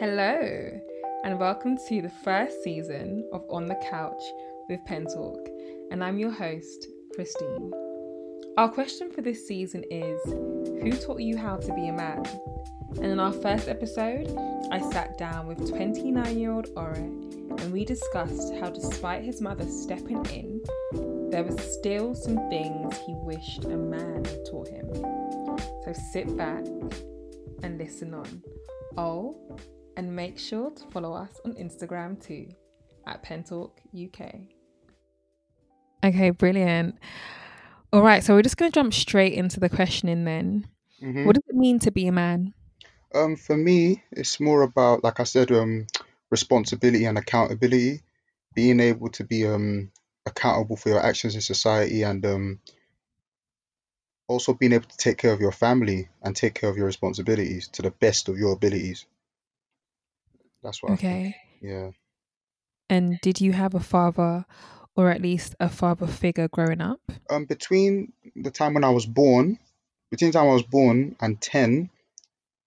Hello, and welcome to the first season of On the Couch with Pen Talk, and I'm your host, Christine. Our question for this season is Who taught you how to be a man? And in our first episode, I sat down with 29 year old Ore and we discussed how, despite his mother stepping in, there were still some things he wished a man had taught him. So sit back and listen on. Oh, and make sure to follow us on Instagram too at Pentalk UK. Okay, brilliant. All right, so we're just going to jump straight into the questioning then. hmm What does it mean to be a man? Um, for me, it's more about, like I said, um, responsibility and accountability, being able to be um accountable for your actions in society, and um also being able to take care of your family and take care of your responsibilities to the best of your abilities. That's what. Okay. Yeah. And did you have a father or at least a father figure growing up? Um, between the time when I was born, between the time I was born and 10,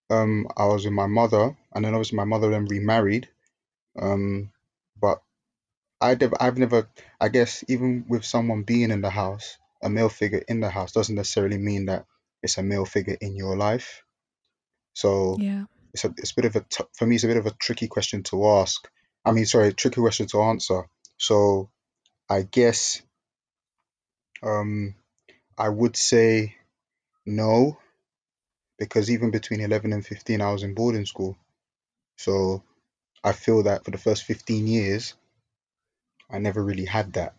um, I was with my mother, and then obviously my mother then remarried. Um, but I never, I've never, I guess, even with someone being in the house, a male figure in the house doesn't necessarily mean that it's a male figure in your life. So Yeah. It's a, it's a bit of a, t for me, it's a bit of a tricky question to ask. I mean, sorry, tricky question to answer. So I guess, um, I would say no, because even between 11 and 15, I was in boarding school. So I feel that for the first 15 years, I never really had that.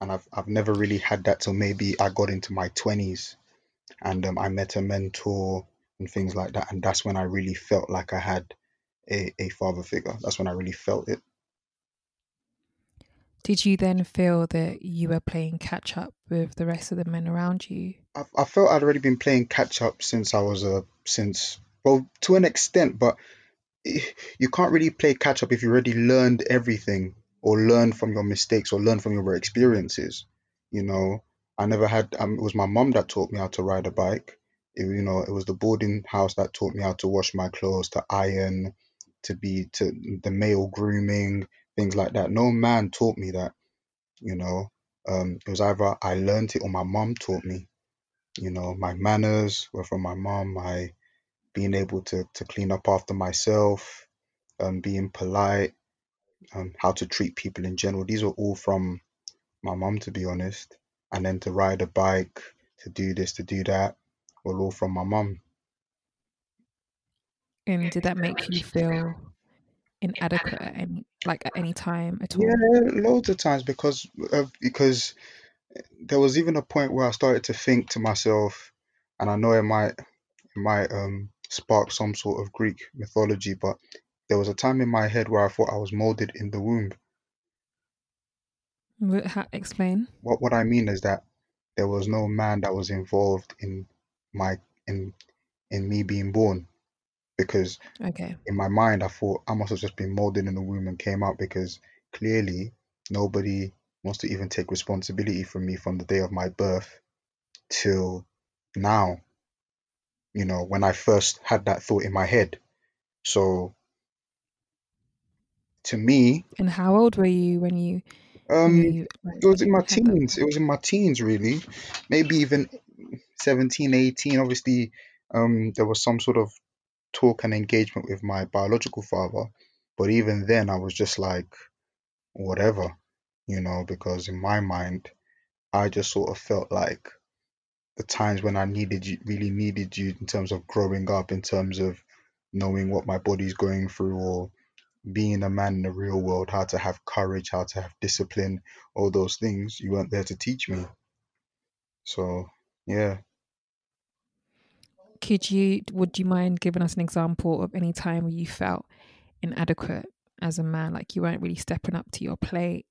And I've, I've never really had that till maybe I got into my 20s and um, I met a mentor and things like that. And that's when I really felt like I had a, a father figure. That's when I really felt it. Did you then feel that you were playing catch up with the rest of the men around you? I, I felt I'd already been playing catch up since I was a, since, well, to an extent, but you can't really play catch up if you already learned everything or learn from your mistakes or learn from your experiences. You know, I never had, um, it was my mom that taught me how to ride a bike. It, you know, it was the boarding house that taught me how to wash my clothes, to iron, to be, to the male grooming, things like that. No man taught me that, you know. Um, it was either I learned it or my mom taught me. You know, my manners were from my mom, my being able to, to clean up after myself, um, being polite, um, how to treat people in general. These are all from my mum, to be honest. And then to ride a bike, to do this, to do that, were all from my mum. And did that make you feel inadequate at any like at any time at all? Yeah, loads of times because of, because there was even a point where I started to think to myself, and I know it might it might um spark some sort of Greek mythology, but there was a time in my head where I thought I was molded in the womb. Wh- ha- Explain. What what I mean is that there was no man that was involved in my in in me being born because Okay. in my mind I thought I must have just been molded in the womb and came out because clearly nobody wants to even take responsibility from me from the day of my birth till now, you know, when I first had that thought in my head. So to me, And how old were you when you um, it was in my teens. It was in my teens, really. Maybe even 17, 18. Obviously, um, there was some sort of talk and engagement with my biological father. But even then, I was just like, whatever, you know, because in my mind, I just sort of felt like the times when I needed you, really needed you in terms of growing up, in terms of knowing what my body's going through, or being a man in the real world, how to have courage, how to have discipline, all those things, you weren't there to teach me. So, yeah. Could you would you mind giving us an example of any time where you felt inadequate as a man, like you weren't really stepping up to your plate?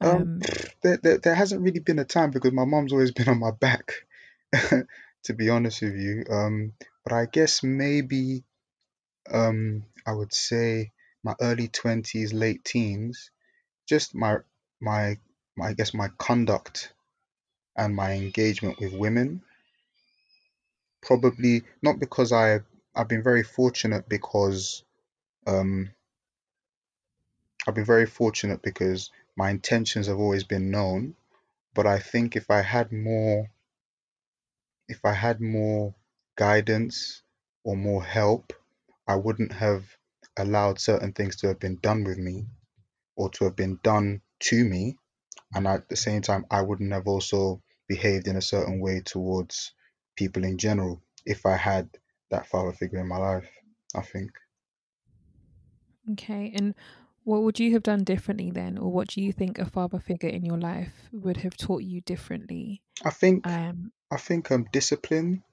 Um, Um, there, there, there hasn't really been a time because my mom's always been on my back, to be honest with you. Um, but I guess maybe um, I would say my early 20s, late teens, just my my my I guess my conduct and my engagement with women. Probably not because I I've been very fortunate because um I've been very fortunate because my intentions have always been known. But I think if I had more if I had more guidance or more help, I wouldn't have allowed certain things to have been done with me or to have been done to me. And at the same time, I wouldn't have also behaved in a certain way towards people in general if I had that father figure in my life, I think. Okay. And what would you have done differently then? Or what do you think a father figure in your life would have taught you differently? I think Um, I think um discipline.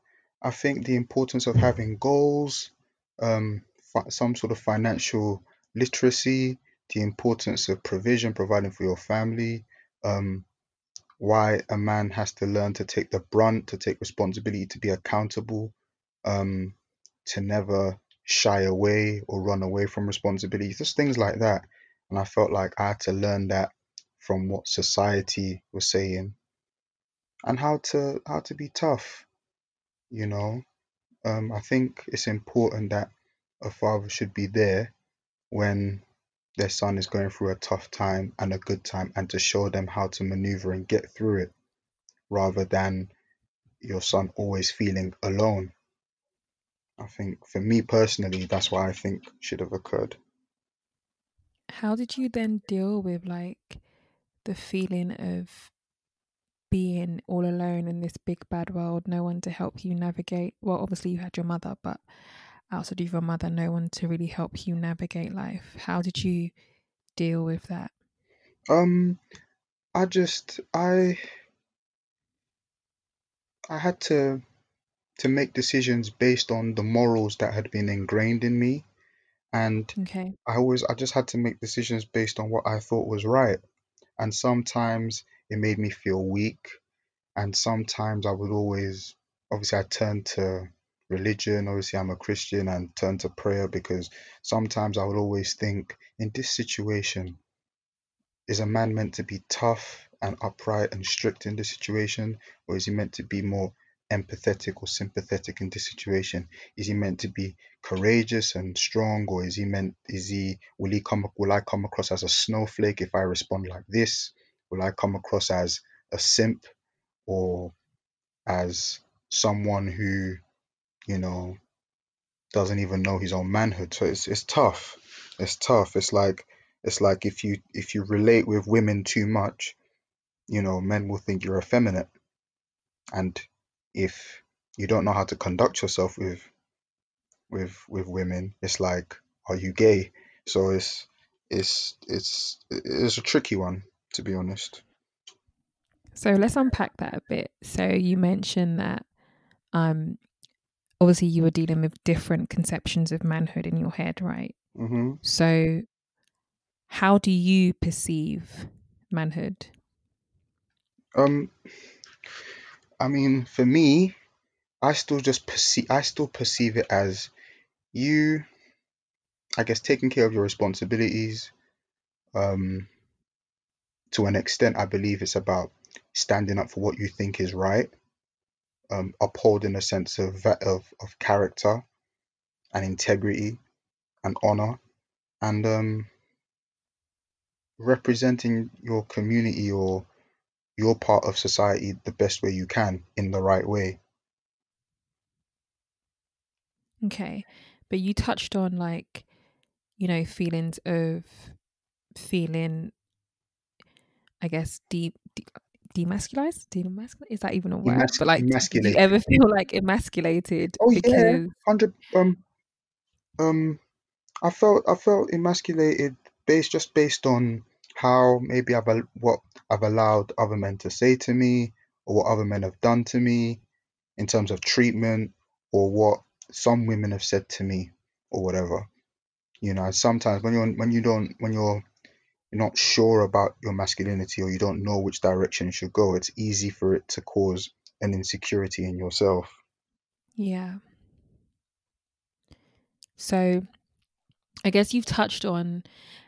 I think the importance of having goals, um, fi- some sort of financial literacy, the importance of provision, providing for your family, um, why a man has to learn to take the brunt, to take responsibility, to be accountable, um, to never shy away or run away from responsibility, just things like that. And I felt like I had to learn that from what society was saying and how to how to be tough, you know. Um, I think it's important that a father should be there when their son is going through a tough time and a good time and to show them how to maneuver and get through it rather than your son always feeling alone. I think for me personally, that's what I think should have occurred. how did you then deal with like the feeling of being all alone in this big bad world, no one to help you navigate? Well, obviously you had your mother, but outside of your mother, no one to really help you navigate life. How did you deal with that? Um, I just I I had to to make decisions based on the morals that had been ingrained in me and Okay. I always I just had to make decisions based on what I thought was right. And sometimes it made me feel weak and sometimes I would always obviously I turned to religion. Obviously I'm a Christian and turn to prayer because sometimes I would always think in this situation is a man meant to be tough and upright and strict in this situation? Or is he meant to be more empathetic or sympathetic in this situation? Is he meant to be courageous and strong? Or is he meant is he will he come will I come across as a snowflake if I respond like this? Will I come across as a simp or as someone who, you know, doesn't even know his own manhood. So it's it's tough. It's tough. It's like it's like if you if you relate with women too much, you know, men will think you're effeminate. And if you don't know how to conduct yourself with with with women, it's like, are you gay? So it's it's it's it's a tricky one to be honest. So let's unpack that a bit. So you mentioned that um obviously you were dealing with different conceptions of manhood in your head, right? hmm So how do you perceive manhood? Um, I mean, for me, I still just perceive I still perceive it as you, I guess, taking care of your responsibilities. Um, to an extent, I believe it's about standing up for what you think is right, um, upholding a sense of of of character and integrity and honor, and um, representing your community or your part of society the best way you can in the right way. Okay. But you touched on like, you know, feelings of feeling I guess deep, de demasculized? Demasculized? Is that even a word? But like did you ever feel like emasculated Oh yeah, because hundred. Um, um, I felt I felt emasculated based just based on how maybe I've what I've allowed other men to say to me or what other men have done to me in terms of treatment or what some women have said to me or whatever. You know, sometimes when you're when you don't when you're not sure about your masculinity or you don't know which direction should go, it's easy for it to cause an insecurity in yourself. yeah. So I guess you've touched on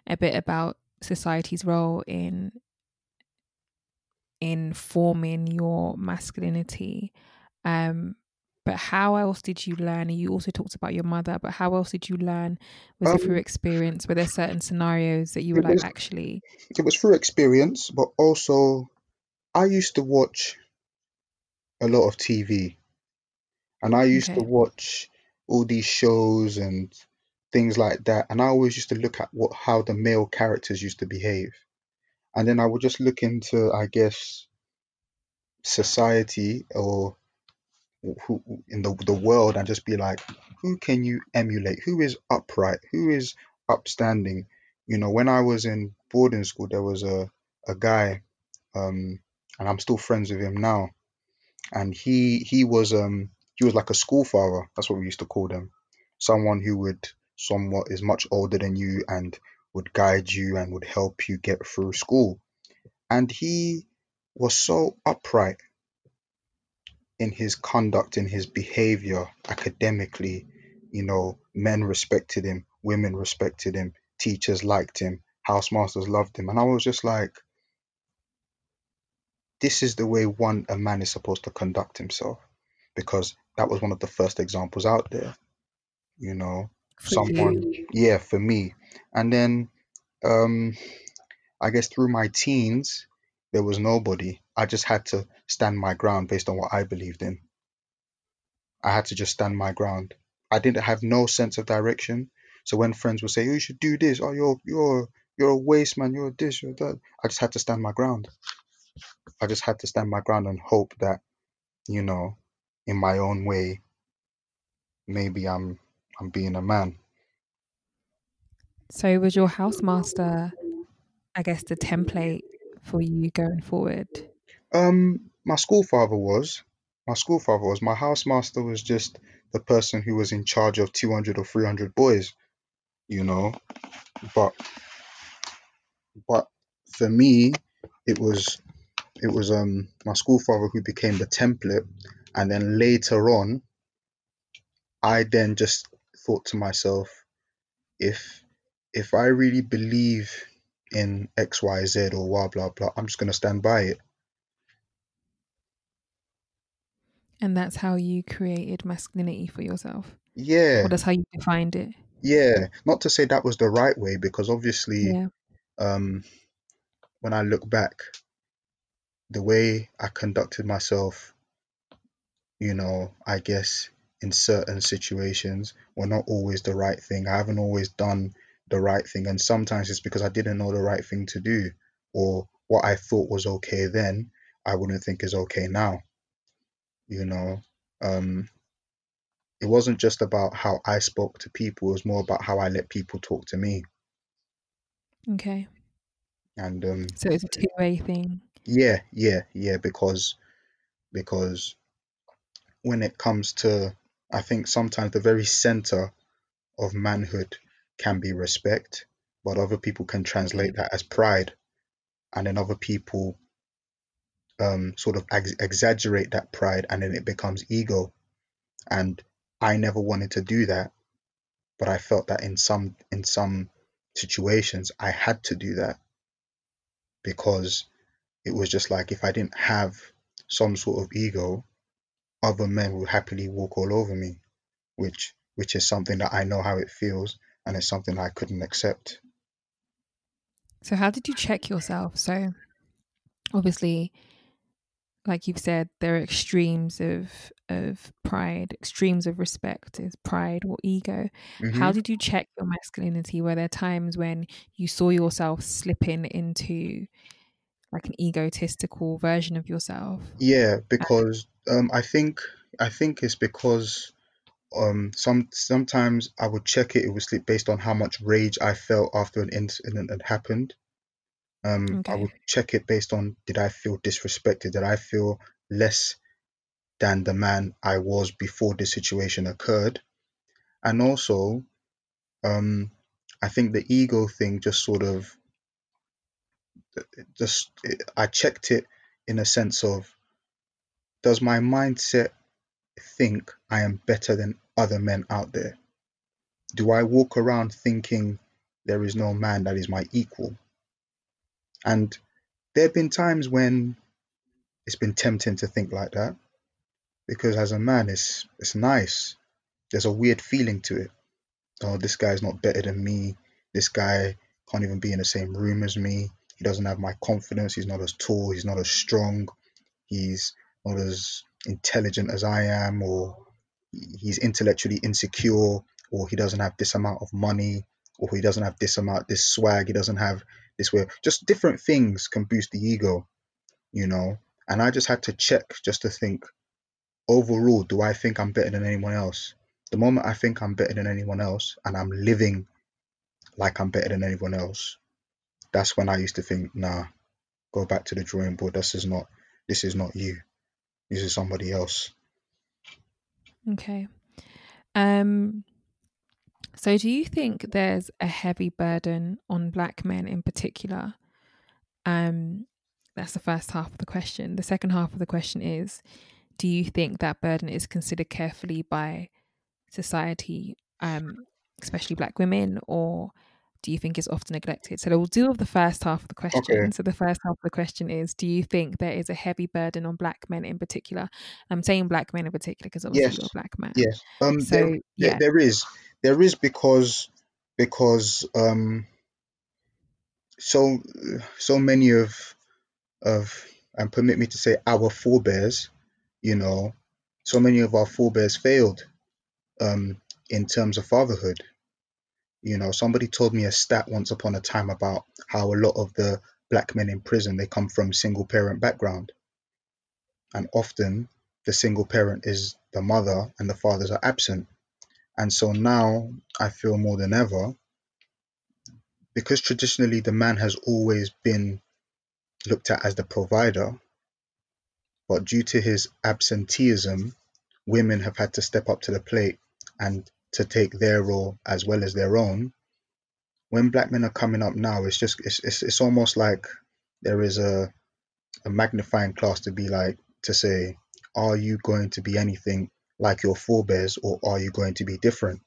a bit about society's role in in forming your masculinity. Um, but how else did you learn? You also talked about your mother, but how else did you learn? Was it through Um, experience? Were there certain scenarios that you were like, was actually, it was through experience, but also I used to watch a lot of TV, and I used to watch all these shows and things like that, and I always used to look at what how the male characters used to behave, and then I would just look into, I guess, society or who in the the world and just be like, who can you emulate? Who is upright? Who is upstanding? You know, when I was in boarding school, there was a a guy, um, and I'm still friends with him now, and he he was um he was like a school father. That's what we used to call them. Someone who would somewhat is much older than you and would guide you and would help you get through school. And he was so upright in his conduct, in his behavior academically. You know, men respected him, women respected him, teachers liked him, housemasters loved him. And I was just like, this is the way one a man is supposed to conduct himself. Because that was one of the first examples out there, you know, for you? someone, yeah, for me. And then um I guess through my teens, there was nobody. I just had to stand my ground based on what I believed in. I had to just stand my ground. I didn't have no sense of direction. So when friends would say, "Oh, you should do this," "Oh, you're you're you're a waste man," "You're this," "You're that," I just had to stand my ground. I just had to stand my ground and hope that, you know, in my own way, maybe I'm I'm being a man. So was your housemaster, I guess, the template for you going forward? Um, my school father was. My school father was. My housemaster was just the person who was in charge of 200 or 300 boys, you know. But but for me, it was it was um my school father who became the template, and then later on, I then just thought to myself, if if I really believe in X, Y, Z or blah blah blah, I'm just gonna stand by it. And that's how you created masculinity for yourself, or Yeah, that's how you defined it. yeah. Not to say that was the right way, because obviously, Yeah. um, when I look back, the way I conducted myself, you know, I guess in certain situations were not always the right thing. I haven't always done the right thing, and sometimes it's because I didn't know the right thing to do, or what I thought was okay then, I wouldn't think is okay now, you know. Um, it wasn't just about how I spoke to people, it was more about how I let people talk to me. Okay. And um, So it's a two way thing. yeah, yeah, yeah, because because when it comes to, I think sometimes the very center of manhood can be respect, but other people can translate that as pride, and then other people um, sort of ex- exaggerate that pride, and then it becomes ego. And I never wanted to do that, but I felt that in some in some situations I had to do that because it was just like if I didn't have some sort of ego, other men would happily walk all over me, which which is something that I know how it feels, and it's something I couldn't accept. So how did you check yourself? So obviously, like you've said, there are extremes of of pride, extremes of respect is pride or ego. How hmm did you check your masculinity? Were there times when you saw yourself slipping into like an egotistical version of yourself? Yeah, Uh, because um, I think I think it's because um, some sometimes I would check it. It would slip based on how much rage I felt after an incident had happened. Um, I Okay. would check it based on did I feel disrespected? Did I feel less than the man I was before this situation occurred? And also, um, I think the ego thing just sort of just I checked it in a sense of does my mindset think I am better than other men out there? Do I walk around thinking there is no man that is my equal? And there have been times when it's been tempting to think like that. because as a man, it's it's nice. There's a weird feeling to it. Oh, this guy's not better than me. This guy can't even be in the same room as me. He doesn't have my confidence. He's not as tall. He's not as strong. He's not as intelligent as I am, or he's intellectually insecure, or he doesn't have this amount of money, or he doesn't have this amount, this swag. He doesn't have this way. Just different things can boost the ego, you know. And I just had to check just to think overall, do I think I'm better than anyone else? The moment I think I'm better than anyone else and I'm living like I'm better than anyone else, that's when I used to think, nah, go back to the drawing board. This is not this is not you. This is somebody else. Okay. Um so do you think there's a heavy burden on black men in particular? Um that's the first half of the question. The second half of the question is do you think that burden is considered carefully by society, um, especially black women, or do you think it's often neglected? So we'll do with the first half of the question. Okay. So the first half of the question is: Do you think there is a heavy burden on black men in particular? I'm saying black men in particular because obviously Yes. you're a black man. Yes. Um So there yeah, there is. There is because because um so so many of of and permit me to say our forebears, you know, so many of our forebears failed um in terms of fatherhood. You know, somebody told me a stat once upon a time about how a lot of the black men in prison they come from single parent background, and often the single parent is the mother and the fathers are absent. And so now I feel more than ever because traditionally the man has always been looked at as the provider, but due to his absenteeism, women have had to step up to the plate and to take their role as well as their own. When black men are coming up now, it's just it's it's, it's almost like there is a a magnifying class to be like to say, are you going to be anything like your forebears or are you going to be different?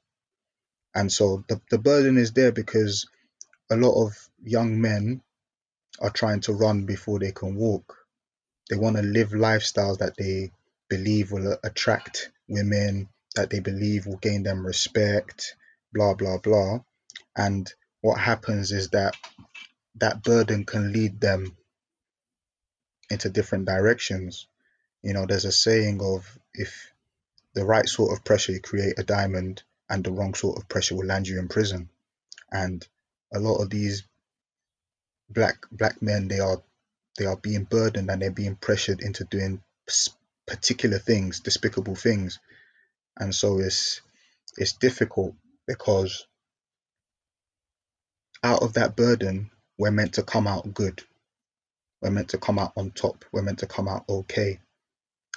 And so the, the burden is there because a lot of young men are trying to run before they can walk. They want to live lifestyles that they believe will attract women, that they believe will gain them respect, blah, blah, blah. And what happens is that that burden can lead them into different directions. You know, there's a saying of if the right sort of pressure you create a diamond and the wrong sort of pressure will land you in prison. And a lot of these black black men they are they are being burdened and they're being pressured into doing particular things, despicable things. And so it's it's difficult because out of that burden we're meant to come out good. We're meant to come out on top. We're meant to come out okay.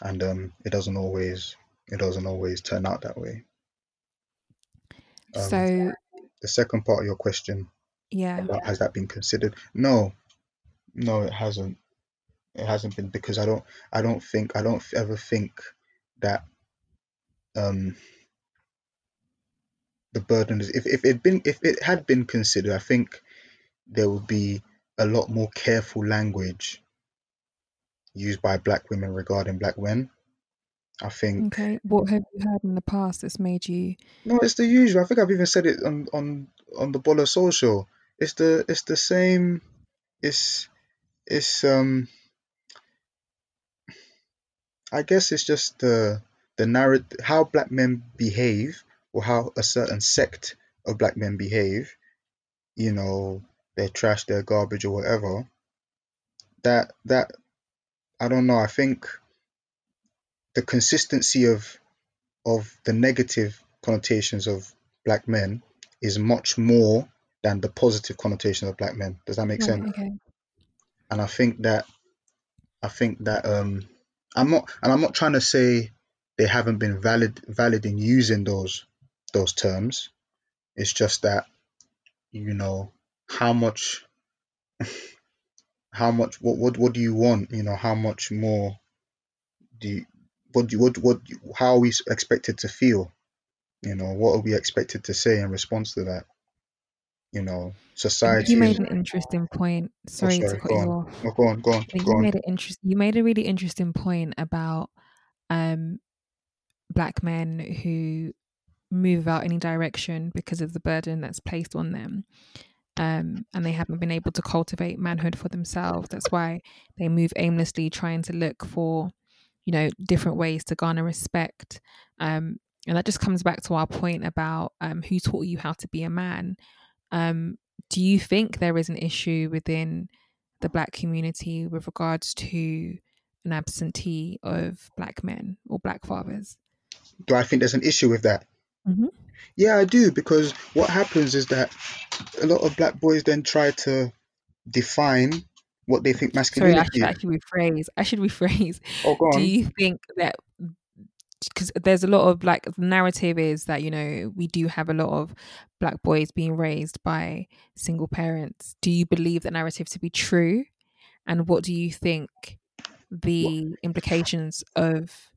And um it doesn't always it doesn't always turn out that way. Um, so the second part of your question yeah, has that been considered? No, no, it hasn't. It hasn't been because I don't I don't think I don't ever think that um the burden is if, if it been if it had been considered, I think there would be a lot more careful language used by black women regarding black men. I think okay. What have you heard in the past that's made you? no, it's the usual. I think I've even said it on on on the Bola Social. It's the it's the same. It's it's um. I guess it's just the the narrative how black men behave or how a certain sect of black men behave. You know, they're trash, they're garbage, or whatever. That that I don't know. I think the consistency of of the negative connotations of black men is much more than the positive connotation of black men. Does that make Right, sense? okay. And I think that I think that um I'm not and I'm not trying to say they haven't been valid valid in using those those terms. It's just that you know how much how much what what what do you want? You know how much more do you what do what what how are we expected to feel? You know what are we expected to say in response to that? You know society You made an interesting point. oh Sorry to cut you on off. go on go on go you on made an interest. You made a really interesting point about um black men who move out any direction because of the burden that's placed on them. Um, and they haven't been able to cultivate manhood for themselves. That's why they move aimlessly, trying to look for, you know, different ways to garner respect. Um, and that just comes back to our point about um, who taught you how to be a man. Um, do you think there is an issue within the black community with regards to an absentee of black men or black fathers? Do I think there's an issue with that? Mhm. Yeah, I do because what happens is that a lot of black boys then try to define what they think masculinity. Sorry, I should is. actually rephrase. I should rephrase. Oh, go Do you think that because there's a lot of like the narrative is that you know we do have a lot of black boys being raised by single parents. Do you believe that narrative to be true? And what do you think the implications of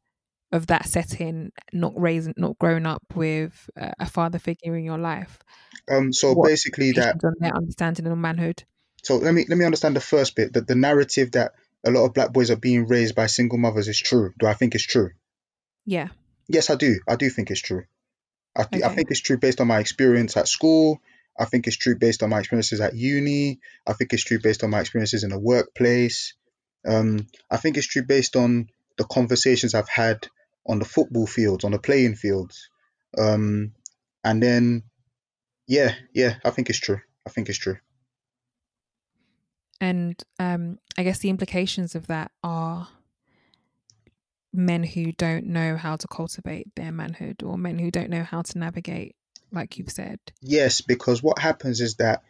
of that setting, not raising, not growing up with a father figure in your life? Um, so What basically that. on their understanding of manhood? So let me let me understand the first bit. That the narrative that a lot of black boys are being raised by single mothers is true. Do I think it's true? Yeah. Yes, I do. I do think it's true. I, th- I think it's true based on my experience at school. I think it's true based on my experiences at uni. I think it's true based on my experiences in the workplace. Um, I think it's true based on the conversations I've had on the football fields, on the playing fields. Um, and then, yeah, yeah, I think it's true. I think it's true. And um, I guess the implications of that are men who don't know how to cultivate their manhood or men who don't know how to navigate, like you've said. Yes, because what happens is that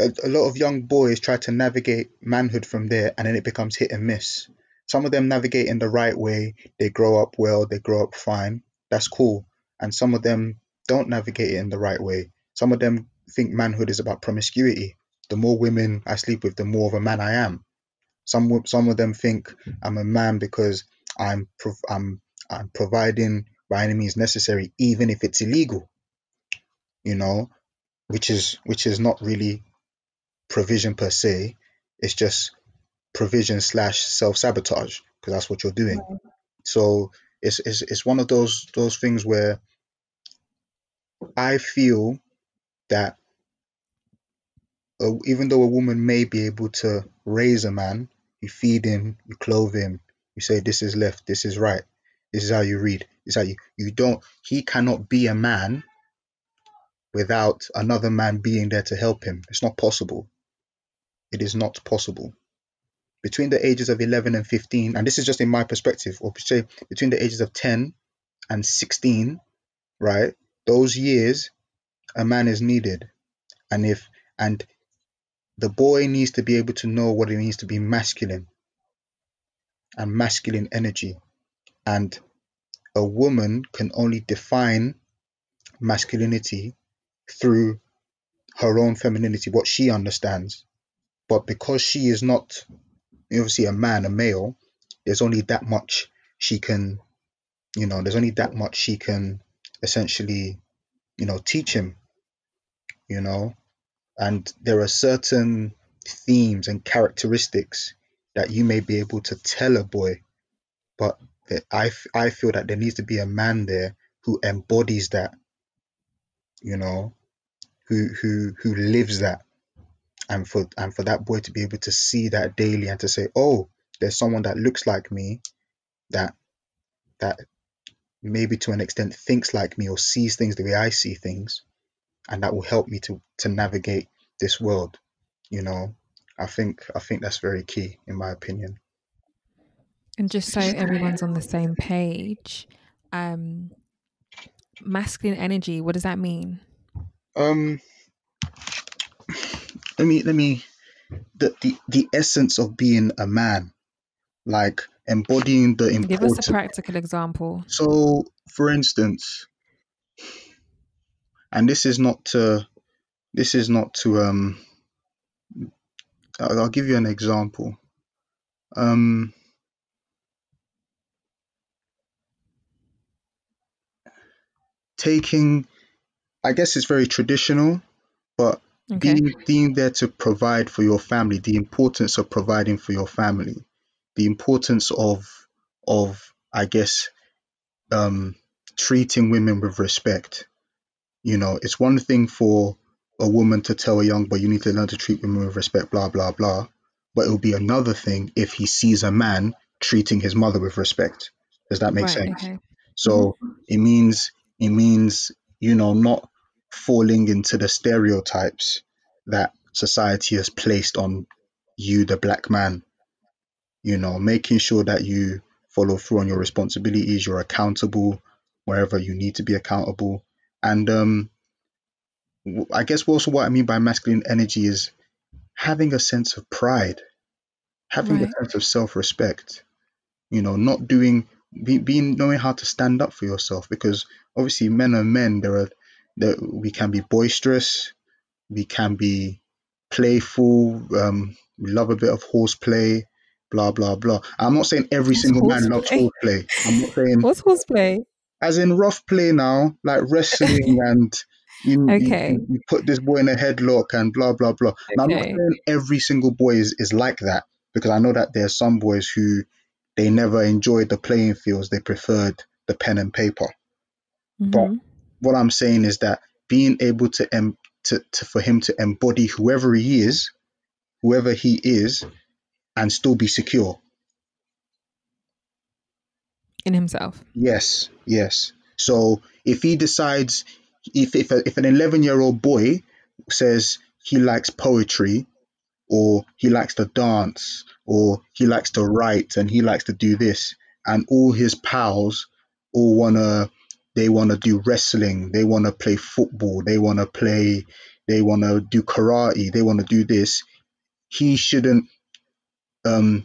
a, a lot of young boys try to navigate manhood from there and then it becomes hit and miss. Some of them navigate in the right way, they grow up well, they grow up fine, that's cool. And some of them don't navigate it in the right way. Some of them think manhood is about promiscuity. The more women I sleep with, the more of a man I am. Some some of them think I'm a man because I'm prov- I'm I'm providing by any means necessary, even if it's illegal. You know, which is which is not really provision per se. It's just provision slash self sabotage because that's what you're doing. So it's, it's it's one of those those things where I feel that even though a woman may be able to raise a man, you feed him, you clothe him, you say this is left, this is right, this is how you read, this is how you you don't. He cannot be a man without another man being there to help him. It's not possible. It is not possible. Between the ages of 11 and 15, and this is just in my perspective, or say between the ages of 10 and 16, right? Those years, a man is needed. And if, and the boy needs to be able to know what it means to be masculine and masculine energy. And a woman can only define masculinity through her own femininity, what she understands. But because she is not obviously a man, a male, there's only that much she can, you know, there's only that much she can essentially, you know, teach him, you know. And there are certain themes and characteristics that you may be able to tell a boy, but I, I feel that there needs to be a man there who embodies that, you know, who who who lives that. And for and for that boy to be able to see that daily and to say oh there's someone that looks like me that that maybe to an extent thinks like me or sees things the way I see things and that will help me to to navigate this world you know I think I think that's very key in my opinion And just so everyone's on the same page, um, masculine energy, what does that mean? um let me let me the the, the essence of being a man like embodying the Give us a practical example. so for instance and this is not to this is not to um I'll, give you an example um taking i guess it's very traditional but Okay. being being there to provide for your family the importance of providing for your family the importance of of i guess um, treating women with respect. You know, it's one thing for a woman to tell a young boy, you need to learn to treat women with respect, blah, blah, blah. But it'll be another thing if he sees a man treating his mother with respect. Does that make Right. sense? Okay. So mm-hmm. it means it means you know not falling into the stereotypes that society has placed on you, the black man. You know, making sure that you follow through on your responsibilities, you're accountable wherever you need to be accountable, and um, I guess also what I mean by masculine energy is having a sense of pride, having Right. a sense of self-respect. You know, not doing be, being knowing how to stand up for yourself because obviously men are men. There are there, we can be boisterous, we can be playful. Um, we love a bit of horseplay, blah blah blah. I'm not saying every What's single man loves horseplay? horseplay. I'm not saying What's horseplay? As in rough play now, like wrestling and you, Okay. you, you put this boy in a headlock and blah blah blah. Now, I'm not saying every single boy is, is like that because I know that there are some boys who they never enjoyed the playing fields. They preferred the pen and paper. But Mhm. what I'm saying is that being able to em- to, to for him to embody whoever he is, whoever he is, and still be secure. In himself. Yes, yes. So if he decides, if if, a, if an 11 year old boy says he likes poetry, or he likes to dance, or he likes to write, and he likes to do this, and all his pals all wanna, they wanna do wrestling, they wanna play football, they wanna play, they wanna do karate, they wanna do this. He shouldn't um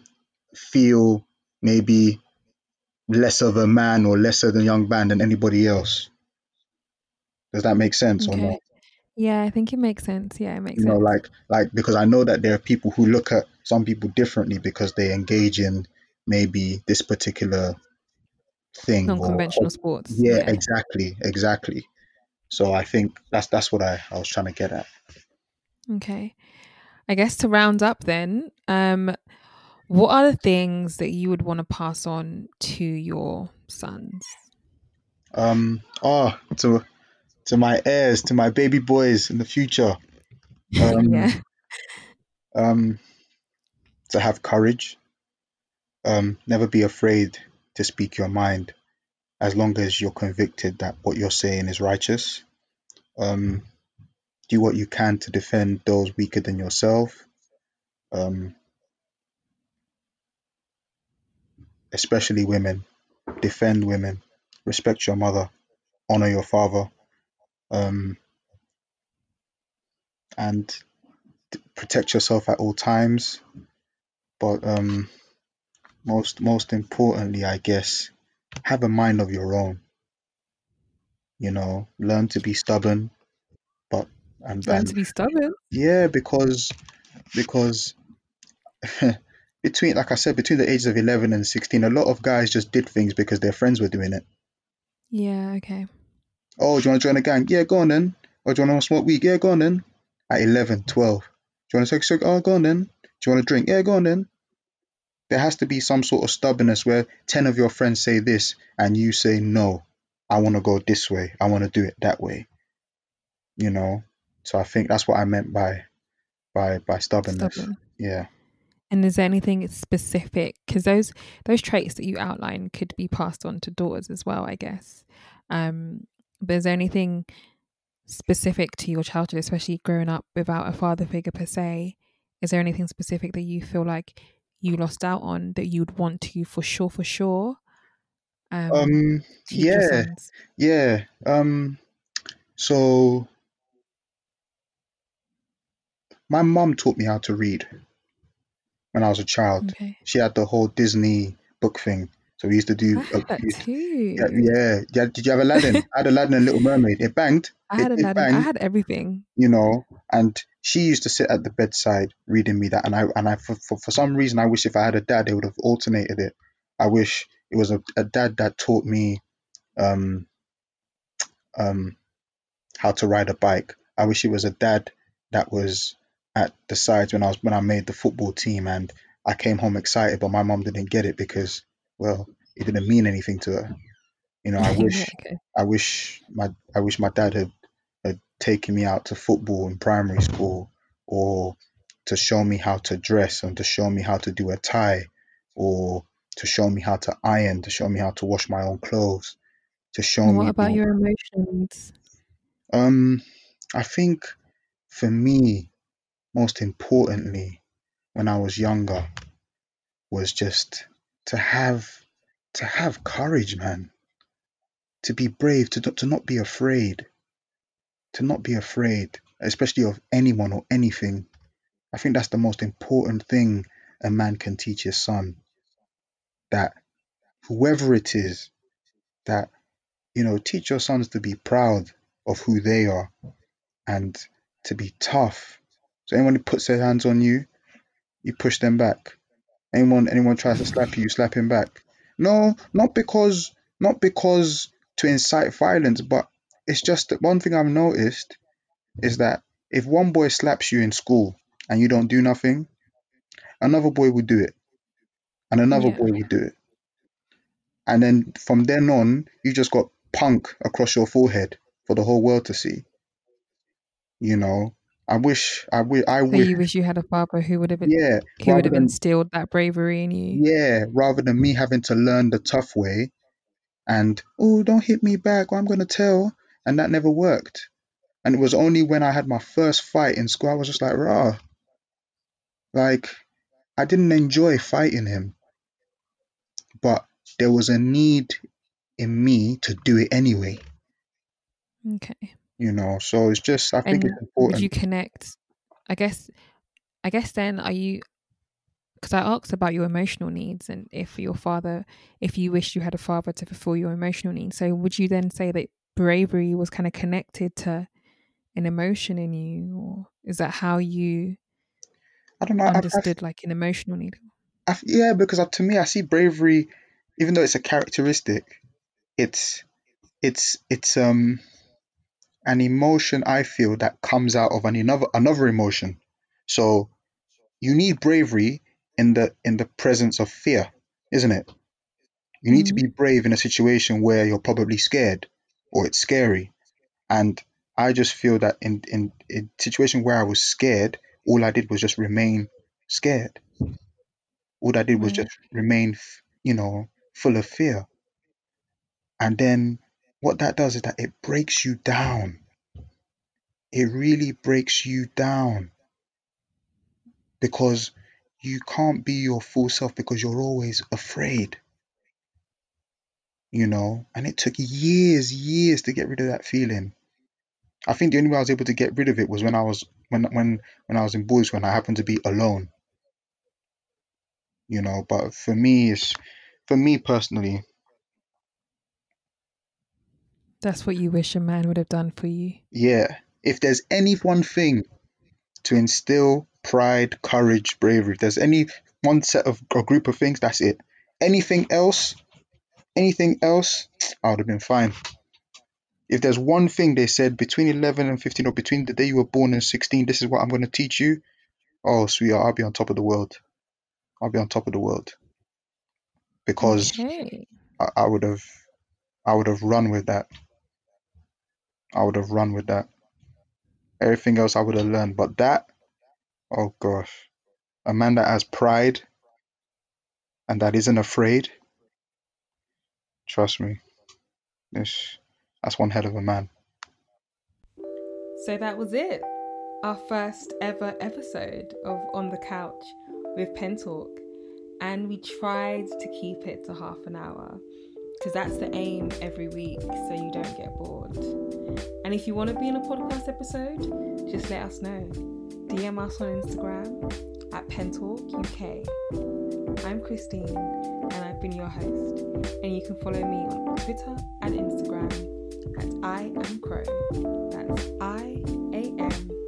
feel maybe less of a man or less of a young man than anybody else. Does that make sense or Okay. not? Yeah, I think it makes sense. Yeah, it makes You know, sense. like like because I know that there are people who look at some people differently because they engage in maybe this particular thing or Non-conventional sports. yeah, Yeah. exactly, exactly. So I think that's that's what I, I was trying to get at. Okay. I guess to round up then, um, what are the things that you would want to pass on to your sons? Um oh to to my heirs, to my baby boys in the future. Um yeah. um to have courage um, never be afraid to speak your mind as long as you're convicted that what you're saying is righteous. Um, do what you can to defend those weaker than yourself, um, especially women. Defend women, respect your mother, honor your father, um, and protect yourself at all times. But um, most most importantly, I guess, have a mind of your own. You know, learn to be stubborn, but and, Learn and to be stubborn. yeah, because because between like I said, between the ages of eleven and sixteen, a lot of guys just did things because their friends were doing it. Yeah, okay. Oh, do you want to join a gang? Yeah, go on then. Or do you want to smoke weed? Yeah, go on then. At 11, 12. Do you want to take a cig? Oh, go on then. Do you want to drink? Yeah, go on then. There has to be some sort of stubbornness where 10 of your friends say this and you say, no, I want to go this way. I want to do it that way. You know? So I think that's what I meant by by by stubbornness. Stubborn. Yeah. And is there anything specific? Because those those traits that you outline could be passed on to daughters as well, I guess. Um, but is there anything specific to your childhood, especially growing up without a father figure per se? Is there anything specific that you feel like you lost out on that you'd want to for sure, for sure? Um, Um yeah, sons? yeah. Um so my mum taught me how to read when I was a child. Okay. She had the whole Disney book thing. So we used to do. Uh, too. yeah, yeah, yeah. Did you have Aladdin? I had Aladdin and Little Mermaid. It banged, I had it, it Aladdin. I had everything. you know. And she used to sit at the bedside reading me that. And I and I for, for, for some reason I wish if I had a dad they would have alternated it. I wish it was a, a dad that taught me um um how to ride a bike. I wish it was a dad that was at the sides when I was when I made the football team and I came home excited, but my mom didn't get it because well, it didn't mean anything to her. You know, I wish okay. I wish my I wish my dad had had taken me out to football in primary school or to show me how to dress and to show me how to do a tie or to show me how to iron, to show me how to wash my own clothes, to show what me about the- your emotional needs? um I think for me most importantly when I was younger was just to have to have courage, man. To be brave, to to not be afraid. To not be afraid, especially of anyone or anything. I think that's the most important thing a man can teach his son. That whoever it is, that you know, teach your sons to be proud of who they are and to be tough. So anyone who puts their hands on you, you push them back. Anyone anyone tries to slap you, you slap him back. No, not because not because to incite violence, but it's just that one thing I've noticed is that if one boy slaps you in school and you don't do nothing, another boy will do it. And another Yeah. boy will do it. And then from then on, you just got punk across your forehead for the whole world to see. You know, I wish, I wish, I So wish, you wish you had a father who would have been yeah, who would have than instilled that bravery in you. Yeah, rather than me having to learn the tough way and, oh, don't hit me back, or I'm going to tell. And that never worked. And it was only when I had my first fight in school, I was just like, rah. Like, I didn't enjoy fighting him, but there was a need in me to do it anyway, Okay. You know? So it's just, I think And it's would you connect? I guess. I guess then are you? Because I asked about your emotional needs and if your father, if you wish you had a father to fulfill your emotional needs. So would you then say that bravery was kind of connected to an emotion in you, or is that how you I don't know. I, I, understood like an emotional need? I, yeah, because to me, I see bravery, even though it's a characteristic, it's, it's, it's, um, an emotion I feel that comes out of an another another emotion. So you need bravery in the in the presence of fear, isn't it? You need to mm-hmm. be brave in a situation where you're probably scared or it's scary. And I just feel that in in in situation where I was scared, all I did was just remain scared. All I did was just remain, you know, full of fear. And then what that does is that it breaks you down. It really breaks you down because you can't be your full self because you're always afraid, you know. And it took years, years to get rid of that feeling. I think the only way I was able to get rid of it was when I was when when when I was in boys when I happened to be alone, you know. But for me, it's for me personally, That's what you wish a man would have done for you. yeah. If there's any one thing to instill pride, courage, bravery, if there's any one set of a group of things, that's it. Anything else, anything else, I would have been fine. If there's one thing they said between 11 and 15 or between the day you were born and 16, this is what I'm going to teach you. Oh, sweetheart, I'll be on top of the world. I'll be on top of the world because Okay. I, I would have, I would have run with that. I would have run with that. Everything else I would have learned, but that, oh gosh, a man that has pride and that isn't afraid, trust me, this, that's one hell of a man. So that was it. Our first ever episode of On the Couch with Pen Talk. And we tried to keep it to half an hour because that's the aim every week so you don't get bored. And if you want to be in a podcast episode, just let us know. DM us on Instagram at Pen Talk UK. I'm Christine and I've been your host. And you can follow me on Twitter and Instagram at I am Crow. That's I